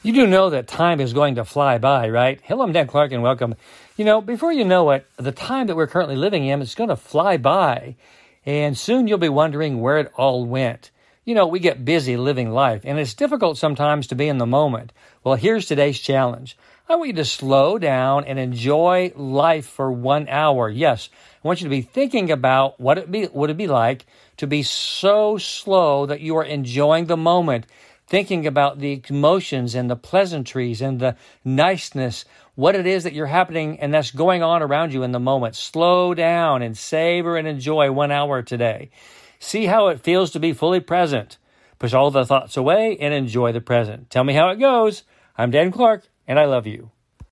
You do know that time is going to fly by, right? Hello, I'm Dan Clark and welcome. You know, before you know it, the time that we're currently living in is going to fly by. And soon you'll be wondering where it all went. You know, we get busy living life, and it's difficult sometimes to be in the moment. Well, here's today's challenge. I want you to slow down and enjoy life for one hour. Yes, I want you to be thinking about what it be, would it be like to be so slow that you are enjoying the moment thinking about the emotions and the pleasantries and the niceness, what it is that you're happening and that's going on around you in the moment. Slow down and savor and enjoy one hour today. See how it feels to be fully present. Push all the thoughts away and enjoy the present. Tell me how it goes. I'm Dan Clark, and I love you.